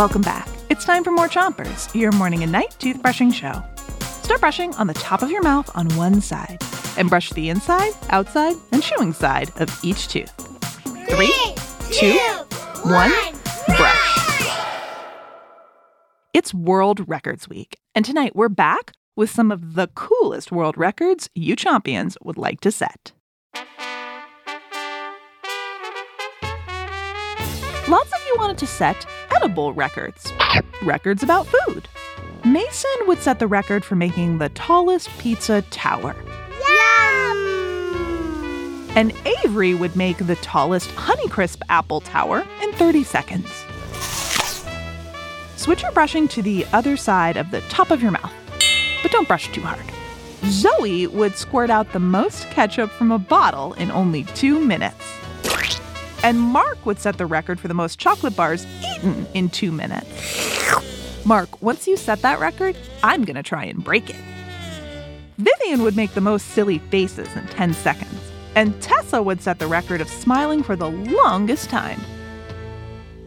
Welcome back. It's time for more Chompers, your morning and night toothbrushing show. Start brushing on the top of your mouth on one side and brush the inside, outside, and chewing side of each tooth. Three, two, one, brush. It's World Records Week, and tonight we're back with some of the coolest world records you Chompions would like to set. Lots of you wanted to set edible records, records about food. Mason would set the record for making the tallest pizza tower. Yum! And Avery would make the tallest Honeycrisp apple tower in 30 seconds. Switch your brushing to the other side of the top of your mouth, but don't brush too hard. Zoe would squirt out the most ketchup from a bottle in only two minutes. And Mark would set the record for the most chocolate bars eaten in two minutes. Mark, once you set that record, I'm gonna try and break it. Vivian would make the most silly faces in 10 seconds, and Tessa would set the record of smiling for the longest time.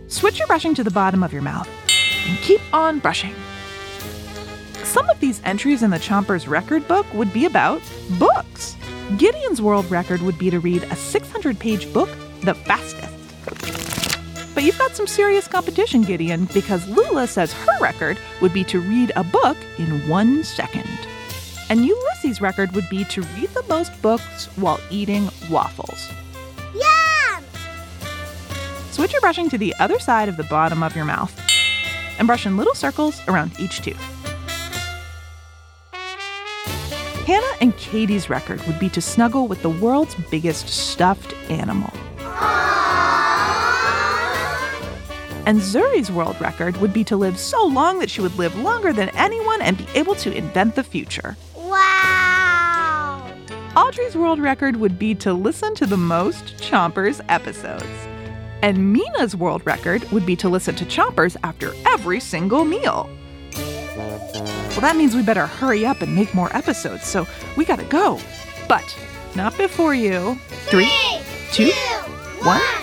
Switch your brushing to the bottom of your mouth and keep on brushing. Some of these entries in the Chompers record book would be about books. Gideon's world record would be to read a 600 page book the fastest. But you've got some serious competition, Gideon, because Lula says her record would be to read a book in one second. And Ulysses' record would be to read the most books while eating waffles. Yum! Switch your brushing to the other side of the bottom of your mouth and brush in little circles around each tooth. Hannah and Katie's record would be to snuggle with the world's biggest stuffed animal. And Zuri's world record would be to live so long that she would live longer than anyone and be able to invent the future. Wow! Audrey's world record would be to listen to the most Chompers episodes. And Mina's world record would be to listen to Chompers after every single meal. Well, that means we better hurry up and make more episodes, so we gotta go. But not before you. Three, two, one, spit.